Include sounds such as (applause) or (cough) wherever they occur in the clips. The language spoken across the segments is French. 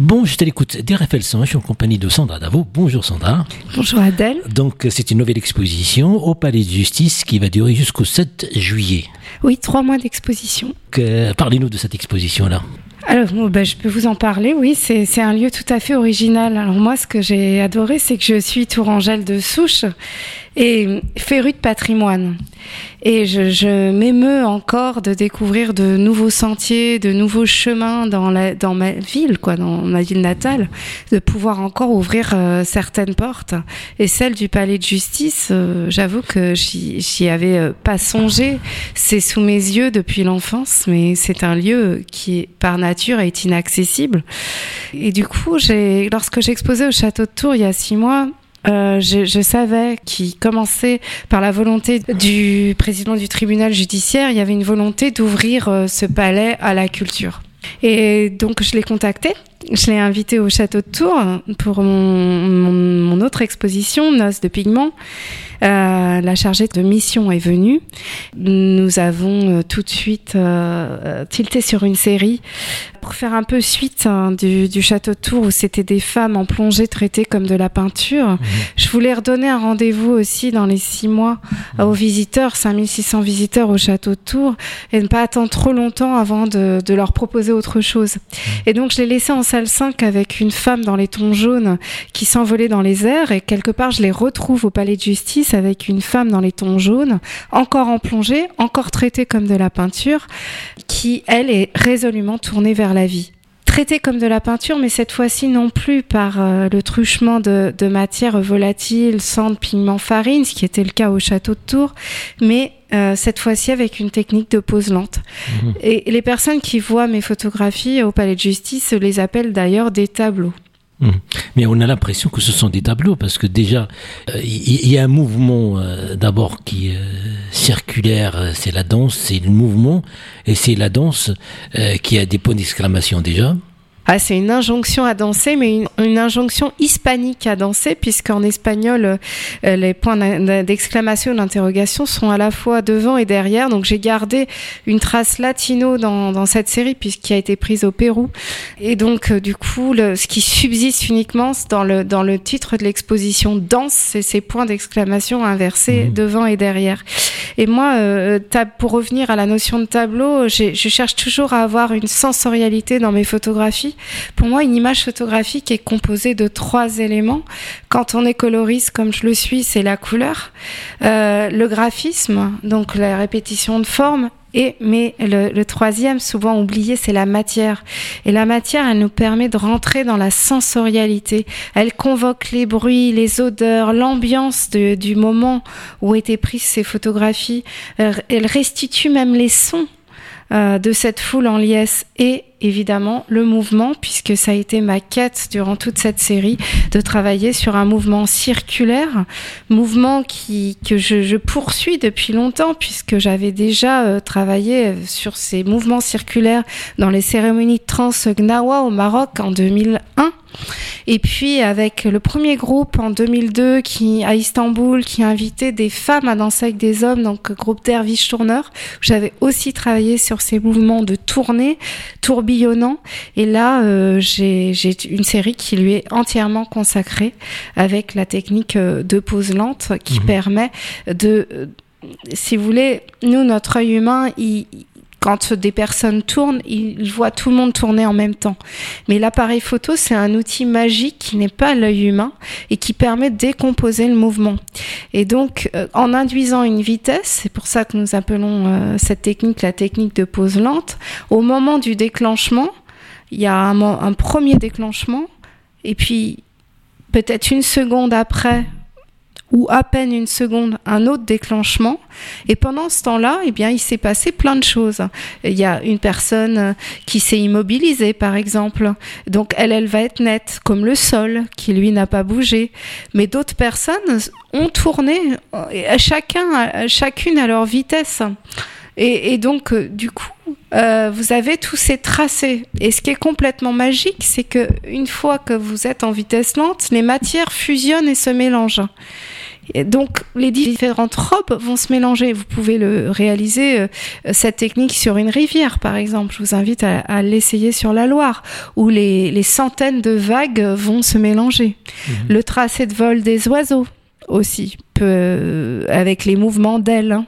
Bon, je l'écoute d'RFL 100, je suis en compagnie de Sandra Davo. Bonjour Sandra. Bonjour Adèle. Donc c'est une nouvelle exposition au Palais de Justice qui va durer jusqu'au 7 juillet. Oui, trois mois d'exposition. Parlez-nous de cette exposition-là. Alors, ben, je peux vous en parler, oui, c'est un lieu tout à fait original. Alors moi, ce que j'ai adoré, c'est que je suis tourangelle de souche et féru de patrimoine. Et je, je m'émeus encore de découvrir de nouveaux sentiers, de nouveaux chemins dans, la, dans ma ville, quoi, dans ma ville natale, de pouvoir encore ouvrir euh, certaines portes. Et celle du palais de justice, euh, j'avoue que j'y avais euh, pas songé. C'est sous mes yeux depuis l'enfance, mais c'est un lieu qui, par nature, est inaccessible. Et du coup, lorsque j'exposais au château de Tours il y a six mois, euh, je, je, savais qu'il commençait par la volonté du président du tribunal judiciaire, il y avait une volonté d'ouvrir euh, ce palais à la culture. Et donc je l'ai contacté, je l'ai invité au château de Tours pour mon, mon, mon autre exposition, Noces de pigments. Euh, la chargée de mission est venue. Nous avons euh, tout de suite euh, tilté sur une série pour faire un peu suite hein, du, du, château de Tours où c'était des femmes en plongée traitées comme de la peinture. Mmh. Je voulais redonner un rendez-vous aussi dans les six mois mmh. aux visiteurs, 5600 visiteurs au château de Tours, et ne pas attendre trop longtemps avant de, de leur proposer autre chose. Mmh. Et donc je l'ai laissé en salle 5 avec une femme dans les tons jaunes qui s'envolait dans les airs et quelque part je les retrouve au palais de justice avec une femme dans les tons jaunes, encore en plongée, encore traitée comme de la peinture, qui elle est résolument tournée vers la vie traité comme de la peinture, mais cette fois-ci non plus par euh, le truchement de, de matières volatiles, sang, pigment, farine, ce qui était le cas au château de Tours, mais euh, cette fois-ci avec une technique de pose lente. Mmh. Et les personnes qui voient mes photographies au Palais de Justice les appellent d'ailleurs des tableaux. Mmh. Mais on a l'impression que ce sont des tableaux parce que déjà il euh, y, y, a un mouvement d'abord qui circulaire, c'est la danse, c'est le mouvement et c'est la danse euh, qui a des points d'exclamation déjà. Ah, c'est une injonction à danser, mais une, une injonction hispanique à danser, puisqu'en espagnol, euh, les points d'exclamation, d'interrogation sont à la fois devant et derrière. Donc j'ai gardé une trace latino dans, dans cette série, puisqu'il a été prise au Pérou. Et donc, euh, du coup, le, ce qui subsiste uniquement dans le, dans le titre de l'exposition danse, c'est ces points d'exclamation inversés mmh. devant et derrière. Et moi, euh, pour revenir à la notion de tableau, je cherche toujours à avoir une sensorialité dans mes photographies. Pour moi, une image photographique est composée de trois éléments. Quand on est coloriste, comme je le suis, c'est la couleur, euh, le graphisme, donc la répétition de forme, et mais le, le troisième, souvent oublié, c'est la matière. Et la matière, elle nous permet de rentrer dans la sensorialité. Elle convoque les bruits, les odeurs, l'ambiance du moment où étaient prises ces photographies. Elle restitue même les sons euh, de cette foule en liesse et évidemment le mouvement, puisque ça a été ma quête durant toute cette série, de travailler sur un mouvement circulaire, mouvement qui, que je, je poursuis depuis longtemps, puisque j'avais déjà euh, travaillé sur ces mouvements circulaires dans les cérémonies trans Gnawa au Maroc en 2001. Et puis avec le premier groupe en 2002 qui à Istanbul qui invitait des femmes à danser avec des hommes, donc groupe Dervish Tourneur, j'avais aussi travaillé sur ces mouvements de tournée tourbillonnant. Et là, euh, j'ai une série qui lui est entièrement consacrée avec la technique euh, de pose lente qui mmh. permet de euh, si vous voulez, nous, notre œil humain, il, quand des personnes tournent, ils voient tout le monde tourner en même temps. Mais l'appareil photo, c'est un outil magique qui n'est pas l'œil humain et qui permet de décomposer le mouvement. Et donc, euh, en induisant une vitesse, c'est pour ça que nous appelons euh, cette technique la technique de pose lente, au moment du déclenchement, il y a un, un premier déclenchement, et puis peut-être une seconde après, ou à peine une seconde un autre déclenchement. Et pendant ce temps-là, eh bien, il s'est passé plein de choses. Il y a une personne euh, qui s'est immobilisée, par exemple. Donc, elle, elle va être nette, comme le sol, qui lui n'a pas bougé. Mais d'autres personnes ont tourné, euh, chacun, chacune à leur vitesse. Et, donc, euh, du coup, euh, vous avez tous ces tracés. Et ce qui est complètement magique, c'est que une fois que vous êtes en vitesse lente, les matières fusionnent et se mélangent. Et donc les différentes robes vont se mélanger. Vous pouvez le réaliser euh, cette technique sur une rivière, par exemple. Je vous invite à, l'essayer sur la Loire, où les, les, centaines de vagues vont se mélanger. Mhm. Le tracé de vol des oiseaux aussi euh, avec les mouvements d'ailes. Hein.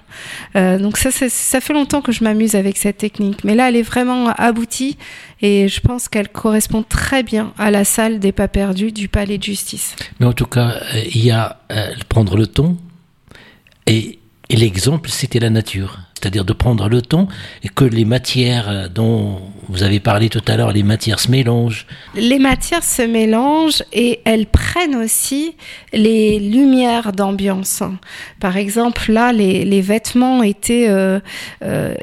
Euh, donc ça, ça fait longtemps que je m'amuse avec cette technique, mais là, elle est vraiment aboutie et je pense qu'elle correspond très bien à la salle des pas perdus du palais de justice. Mais en tout cas, euh, il y a prendre le ton et l'exemple, c'était la nature c'est-à-dire de prendre le temps et que les matières euh, dont vous avez parlé tout à l'heure, les matières se mélangent. Les matières se mélangent et elles prennent aussi les lumières d'ambiance. Par exemple, là, les, vêtements étaient euh, euh,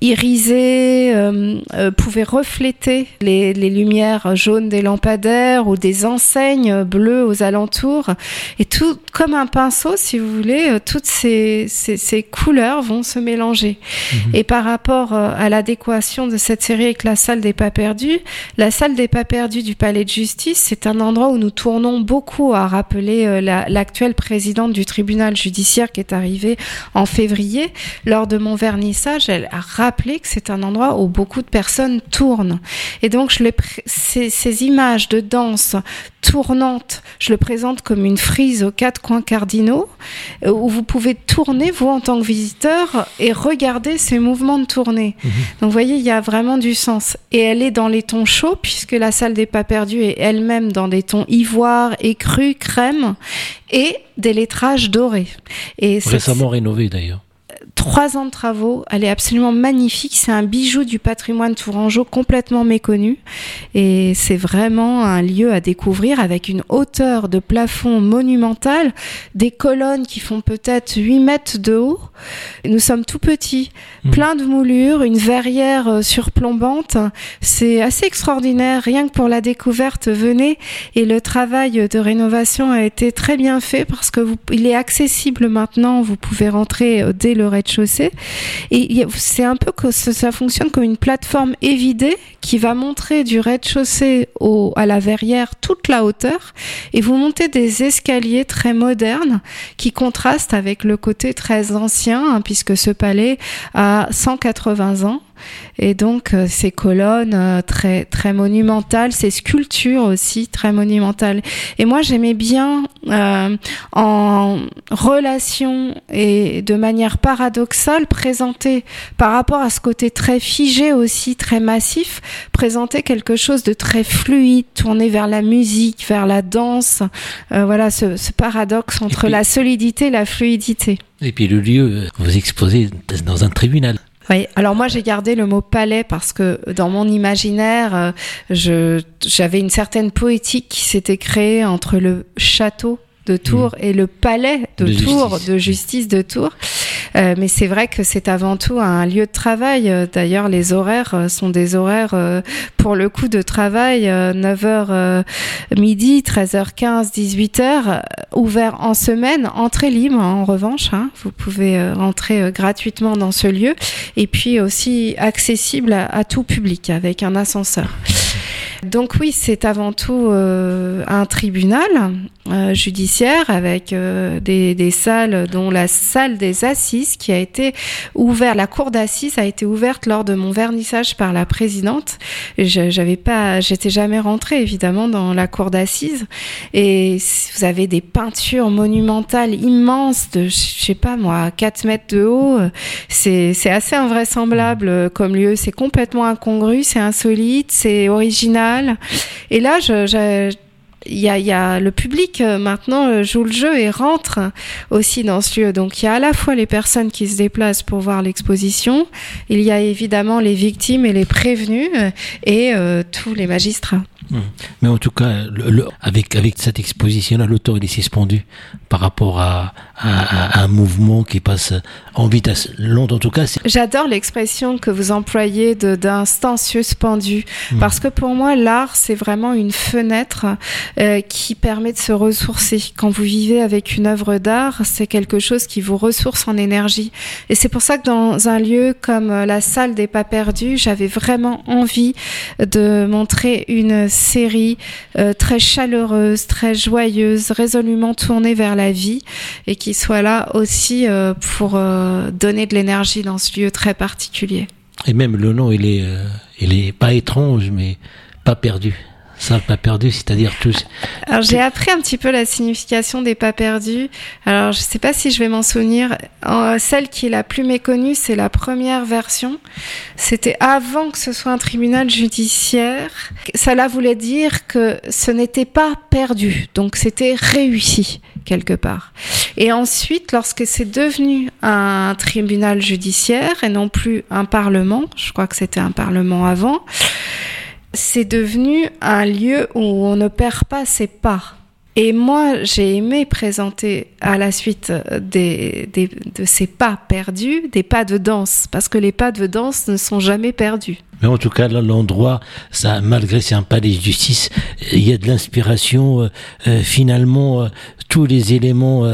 irisé, euh, euh, pouvait refléter les, les, lumières jaunes des lampadaires ou des enseignes bleues aux alentours. Et tout, comme un pinceau, si vous voulez, euh, toutes ces, ces, ces couleurs vont se mélanger. Mhm. Et par rapport à l'adéquation de cette série avec la salle des pas perdus, la salle des pas perdus du palais de justice, c'est un endroit où nous tournons beaucoup à rappeler l'actuelle présidente du tribunal judiciaire qui est arrivée en février. Lors de mon vernissage, elle a rappeler que c'est un endroit où beaucoup de personnes tournent. Et donc, je ces, ces images de danse tournante, je le présente comme une frise aux quatre coins cardinaux, euh, où vous pouvez tourner, vous, en tant que visiteur, et regarder ces mouvements de tournée. Mhm. Donc, vous voyez, il y a vraiment du sens. Et elle est dans les tons chauds, puisque la salle des pas perdus est elle-même dans des tons ivoire, écru, crème, et des lettrages dorés. Et Récemment rénové, d'ailleurs trois ans de travaux. Elle est absolument magnifique. C'est un bijou du patrimoine tourangeau complètement méconnu. Et c'est vraiment un lieu à découvrir avec une hauteur de plafond monumentale, des colonnes qui font peut-être 8 mètres de haut. Nous sommes tout petits, mmh. plein de moulures, une verrière euh, surplombante. C'est assez extraordinaire. Rien que pour la découverte, venez. Et le travail de rénovation a été très bien fait parce que vous, il est accessible maintenant. Vous pouvez rentrer euh, dès le rez-de-chaussée. Et c'est un peu que ça fonctionne comme une plateforme évidée qui va montrer du rez-de-chaussée à la verrière toute la hauteur. Et vous montez des escaliers très modernes qui contrastent avec le côté très ancien, hein, puisque ce palais a 180 ans. Et donc euh, ces colonnes euh, très très monumentales, ces sculptures aussi très monumentales. Et moi j'aimais bien euh, en relation et de manière paradoxale présenter par rapport à ce côté très figé aussi très massif, présenter quelque chose de très fluide, tourné vers la musique, vers la danse. voilà ce, ce, paradoxe entre la solidité et la fluidité. Et puis le lieu, vous exposez dans un tribunal. Alors moi j'ai gardé le mot palais parce que dans mon imaginaire, euh, j'avais une certaine poétique qui s'était créée entre le château de Tours mm. et le palais de, Tours, de justice de Tours. Euh, mais c'est vrai que c'est avant tout un lieu de travail. D'ailleurs, les horaires euh, sont des horaires euh, pour le coup de travail 9h midi, 13h15, 18h, ouvert en semaine, entrée libre en revanche. Hein. Vous pouvez rentrer gratuitement dans ce lieu et puis aussi accessible à tout public avec un ascenseur. Donc oui, c'est avant tout euh, un tribunal euh, judiciaire avec euh, des, des, salles, dont la salle des assises qui a été ouverte, la cour d'assises a été ouverte lors de mon vernissage par la présidente. J'avais pas, j'étais jamais rentrée évidemment dans la cour d'assises. Et vous avez des peintures monumentales immenses de, je sais pas moi, 4 mètres de haut. C'est assez invraisemblable comme lieu. C'est complètement incongru, c'est insolite, c'est original et là, je, il y, a, le public euh, maintenant euh, joue le jeu et rentre aussi dans ce lieu. Donc il y a à la fois les personnes qui se déplacent pour voir l'exposition, il y a évidemment les victimes et les prévenus euh, et tous les magistrats. Mais en tout cas, avec, avec cette exposition-là, l'auteur est suspendu par rapport à, un mouvement qui passe en vitesse lente. En tout cas, j'adore l'expression que vous employez d'instant suspendu, hmm. parce que pour moi, l'art c'est vraiment une fenêtre euh, qui permet de se ressourcer. Quand vous vivez avec une œuvre d'art, c'est quelque chose qui vous ressource en énergie. Et c'est pour ça que dans un lieu comme euh, la salle des pas perdus, j'avais vraiment envie de montrer une série euh, très chaleureuse, très joyeuse, résolument tournée vers la vie et qui soit là aussi pour donner de l'énergie dans ce lieu très particulier. Et même le nom, il est, il est pas étrange, mais pas perdu. Ça, pas perdu, c'est-à-dire tous. Alors j'ai appris un petit peu la signification des pas perdus. Alors je sais pas si je vais m'en souvenir. celle qui est la plus méconnue, c'est la première version. C'était avant que ce soit un tribunal judiciaire. Cela voulait dire que ce n'était pas perdu, donc c'était réussi Et ensuite, lorsque c'est devenu un tribunal judiciaire et non plus un parlement, je crois que c'était un parlement avant, c'est devenu un lieu où on ne perd pas ses pas. Et moi, j'ai aimé présenter à la suite des, de ces pas perdus, des pas de danse, parce que les pas de danse ne sont jamais perdus. Mais en tout cas, l'endroit, ça, malgré c'est un palais de justice, il y a de l'inspiration. Euh, euh, finalement, euh, tous les éléments,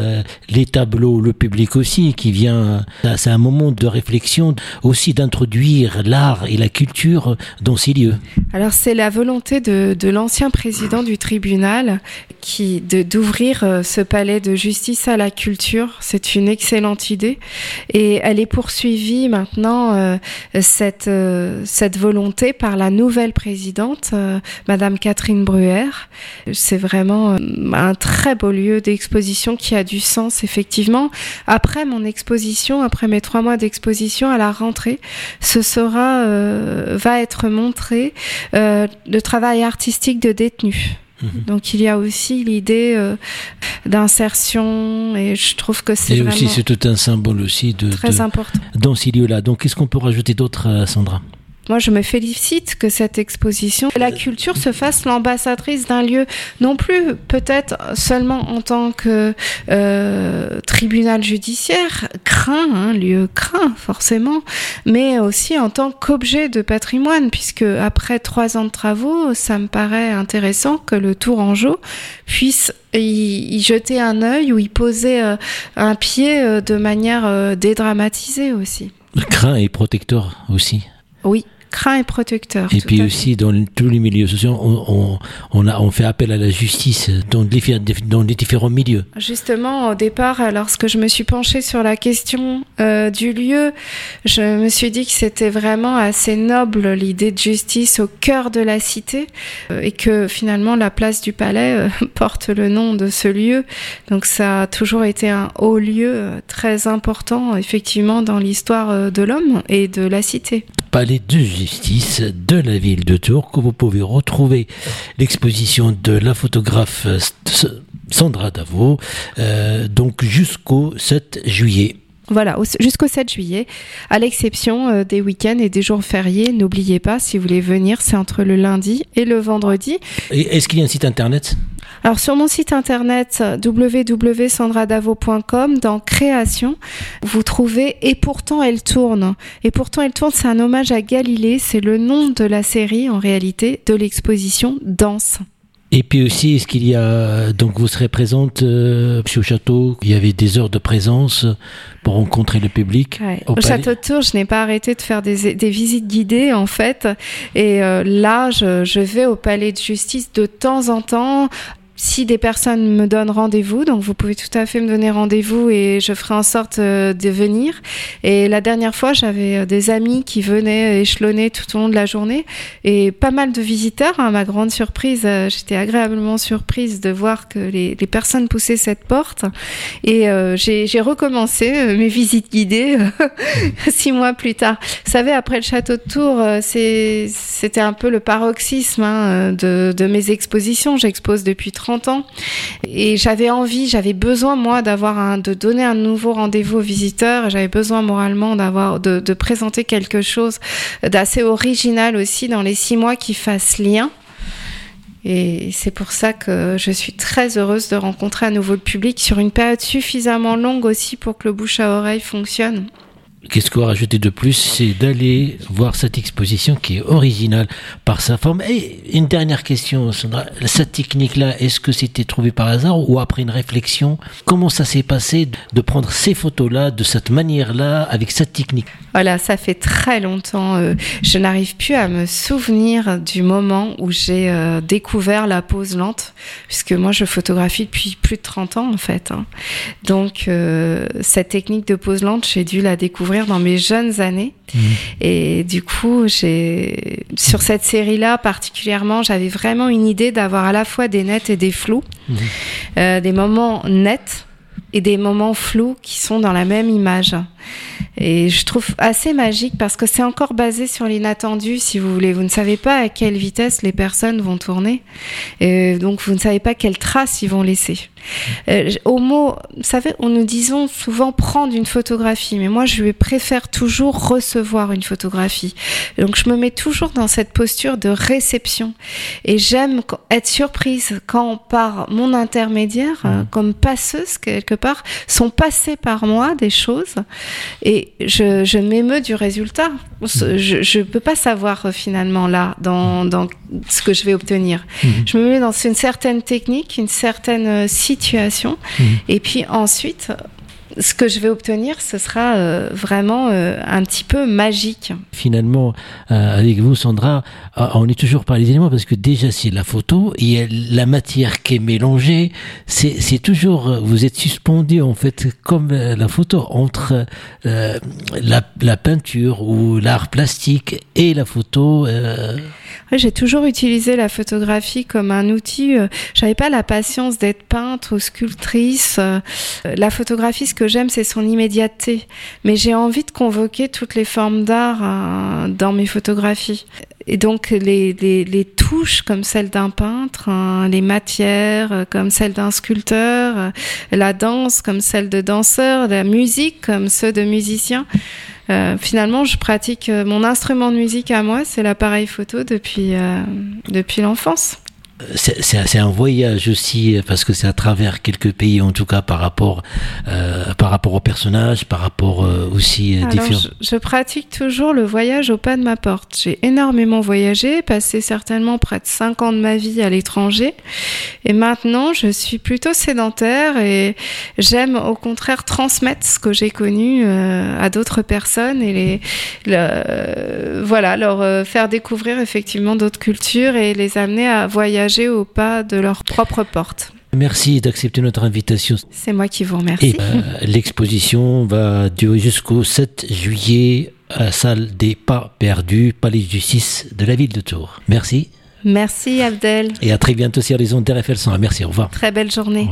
les tableaux, le public aussi, qui vient. c'est un moment de réflexion, aussi d'introduire l'art et la culture dans ces lieux. Alors, c'est la volonté de, de l'ancien président du tribunal qui d'ouvrir ce palais de justice à la culture. C'est une excellente idée, et elle est poursuivie maintenant cette cette volonté par la nouvelle présidente, euh, Madame Catherine Bruer. C'est vraiment euh, un très beau lieu d'exposition qui a du sens, effectivement. Après mon exposition, après mes trois mois d'exposition à la rentrée, ce sera, euh, va être montré le travail artistique de détenus. Mhm. Donc il y a aussi l'idée d'insertion et je trouve que c'est et aussi c'est tout un symbole aussi de très important dans ces lieux-là. Donc qu'est-ce qu'on peut rajouter d'autre, Sandra? Moi, je me félicite que cette exposition, la culture se fasse l'ambassadrice d'un lieu, non plus peut-être seulement en tant que euh, tribunal judiciaire, craint, hein, lieu craint forcément, mais aussi en tant qu'objet de patrimoine, puisque après trois ans de travaux, ça me paraît intéressant que le Tourangeau puisse y, jeter un œil ou y poser euh, un pied euh, de manière dédramatisée aussi. Craint et protecteur aussi. Oui craint et protecteur. Et puis aussi dans tous les milieux sociaux, on, on, a, on fait appel à la justice dans les, dans les différents milieux. Justement, au départ, lorsque je me suis penchée sur la question euh, du lieu, je me suis dit que c'était vraiment assez noble l'idée de justice au cœur de la cité euh, et que finalement la place du palais euh, (laughs) porte le nom de ce lieu. Donc ça a toujours été un haut lieu très important effectivement dans l'histoire de l'homme et de la cité. Palais de justice de la ville de Tours que vous pouvez retrouver l'exposition de la photographe Sandra Davo euh, donc jusqu'au 7 juillet. Voilà, jusqu'au 7 juillet, à l'exception euh, des week-ends et des jours fériés. N'oubliez pas, si vous voulez venir, c'est entre le lundi et le vendredi. Est-ce qu'il y a un site internet? Alors sur mon site internet www.sandradavo.com, dans Création, vous trouvez Et pourtant elle tourne. Et pourtant elle tourne, c'est un hommage à Galilée, c'est le nom de la série en réalité de l'exposition Danse. Et puis aussi, est-ce qu'il y a donc vous serez présente euh, au château Il y avait des heures de présence pour rencontrer le public. Au, château de Tours, je n'ai pas arrêté de faire des, visites guidées en fait. Et euh, là, je, je vais au palais de justice de temps en temps si des personnes me donnent rendez-vous, donc vous pouvez tout à fait me donner rendez-vous et je ferai en sorte euh, de venir. Et la dernière fois, j'avais euh, des amis qui venaient échelonner tout au long de la journée et pas mal de visiteurs. À hein, ma grande surprise, euh, j'étais agréablement surprise de voir que les, personnes poussaient cette porte. Et j'ai recommencé mes visites guidées (laughs) six mois plus tard. Vous savez, après le château de Tours, c'était un peu le paroxysme hein, de, de mes expositions. J'expose depuis 30 ans. Et j'avais envie, j'avais besoin, moi, d'avoir un, de donner un nouveau rendez-vous aux visiteurs. J'avais besoin moralement d'avoir, de, de présenter quelque chose d'assez original aussi dans les six mois qui fasse lien. Et c'est pour ça que je suis très heureuse de rencontrer à nouveau le public sur une période suffisamment longue aussi pour que le bouche à oreille fonctionne. Qu'est-ce qu'on va rajouter de plus C'est d'aller voir cette exposition qui est originale par sa forme. Et une dernière question, Sandra. Cette technique-là, est-ce que c'était trouvé par hasard ou après une réflexion Comment ça s'est passé de prendre ces photos-là de cette manière-là avec cette technique Voilà, ça fait très longtemps. Euh, je n'arrive plus à me souvenir du moment où j'ai euh, découvert la pose lente, puisque moi je photographie depuis plus de 30 ans en fait. Hein. Donc euh, cette technique de pose lente, j'ai dû la découvrir dans mes jeunes années. Mmh. Et du coup, j'ai sur cette série-là particulièrement, j'avais vraiment une idée d'avoir à la fois des nets et des flous, mmh. euh, des moments nets et des moments flous qui sont dans la même image. Et je trouve assez magique parce que c'est encore basé sur l'inattendu, si vous voulez. Vous ne savez pas à quelle vitesse les personnes vont tourner. Et donc, vous ne savez pas quelles traces ils vont laisser. Euh, au mot, vous savez, on nous disons souvent prendre une photographie, mais moi, je préfère toujours recevoir une photographie. Donc, je me mets toujours dans cette posture de réception. Et j'aime être surprise quand, par mon intermédiaire, mmh. comme passeuse quelque part, sont passées par moi des choses. Et je, je m'émeus du résultat. Je ne peux pas savoir euh, finalement là, dans, dans, ce que je vais obtenir. Mhm. Je me mets dans une certaine technique, une certaine euh, situation. Mhm. Et puis ensuite, ce que je vais obtenir, ce sera euh, vraiment euh, un petit peu magique. Finalement, euh, avec vous, Sandra, on est toujours par les éléments parce que déjà c'est la photo et la matière qui est mélangée, c'est toujours, vous êtes suspendu en fait comme la photo entre la, la, peinture ou l'art plastique et la photo. J'ai toujours utilisé la photographie comme un outil. J'avais pas la patience d'être peintre ou sculptrice. La photographie, ce que j'aime, c'est son immédiateté. Mais j'ai envie de convoquer toutes les formes d'art euh, dans mes photographies. Et donc les, touches comme celles d'un peintre, hein, les matières euh, comme celles d'un sculpteur, euh, la danse comme celle de danseur, la musique comme ceux de musiciens. Finalement, je pratique mon instrument de musique à moi, c'est l'appareil photo depuis, depuis l'enfance c'est un voyage aussi parce que c'est à travers quelques pays en tout cas par rapport euh, par rapport aux personnages par rapport euh, aussi euh, différents. Je, je, pratique toujours le voyage au pas de ma porte. J'ai énormément voyagé passé certainement près de 5 ans de ma vie à l'étranger. Et maintenant je suis plutôt sédentaire et j'aime au contraire transmettre ce que j'ai connu euh, à d'autres personnes et les le, voilà leur faire découvrir effectivement d'autres cultures et les amener à voyager au pas de leur propre porte. Merci d'accepter notre invitation. C'est moi qui vous remercie. Euh, l'exposition va durer jusqu'au 7 juillet à la salle des pas perdus, palais de justice de la ville de Tours. Merci. Merci Abdel. Et à très bientôt sur les ondes d'RFL 100. Merci, au revoir. Très belle journée.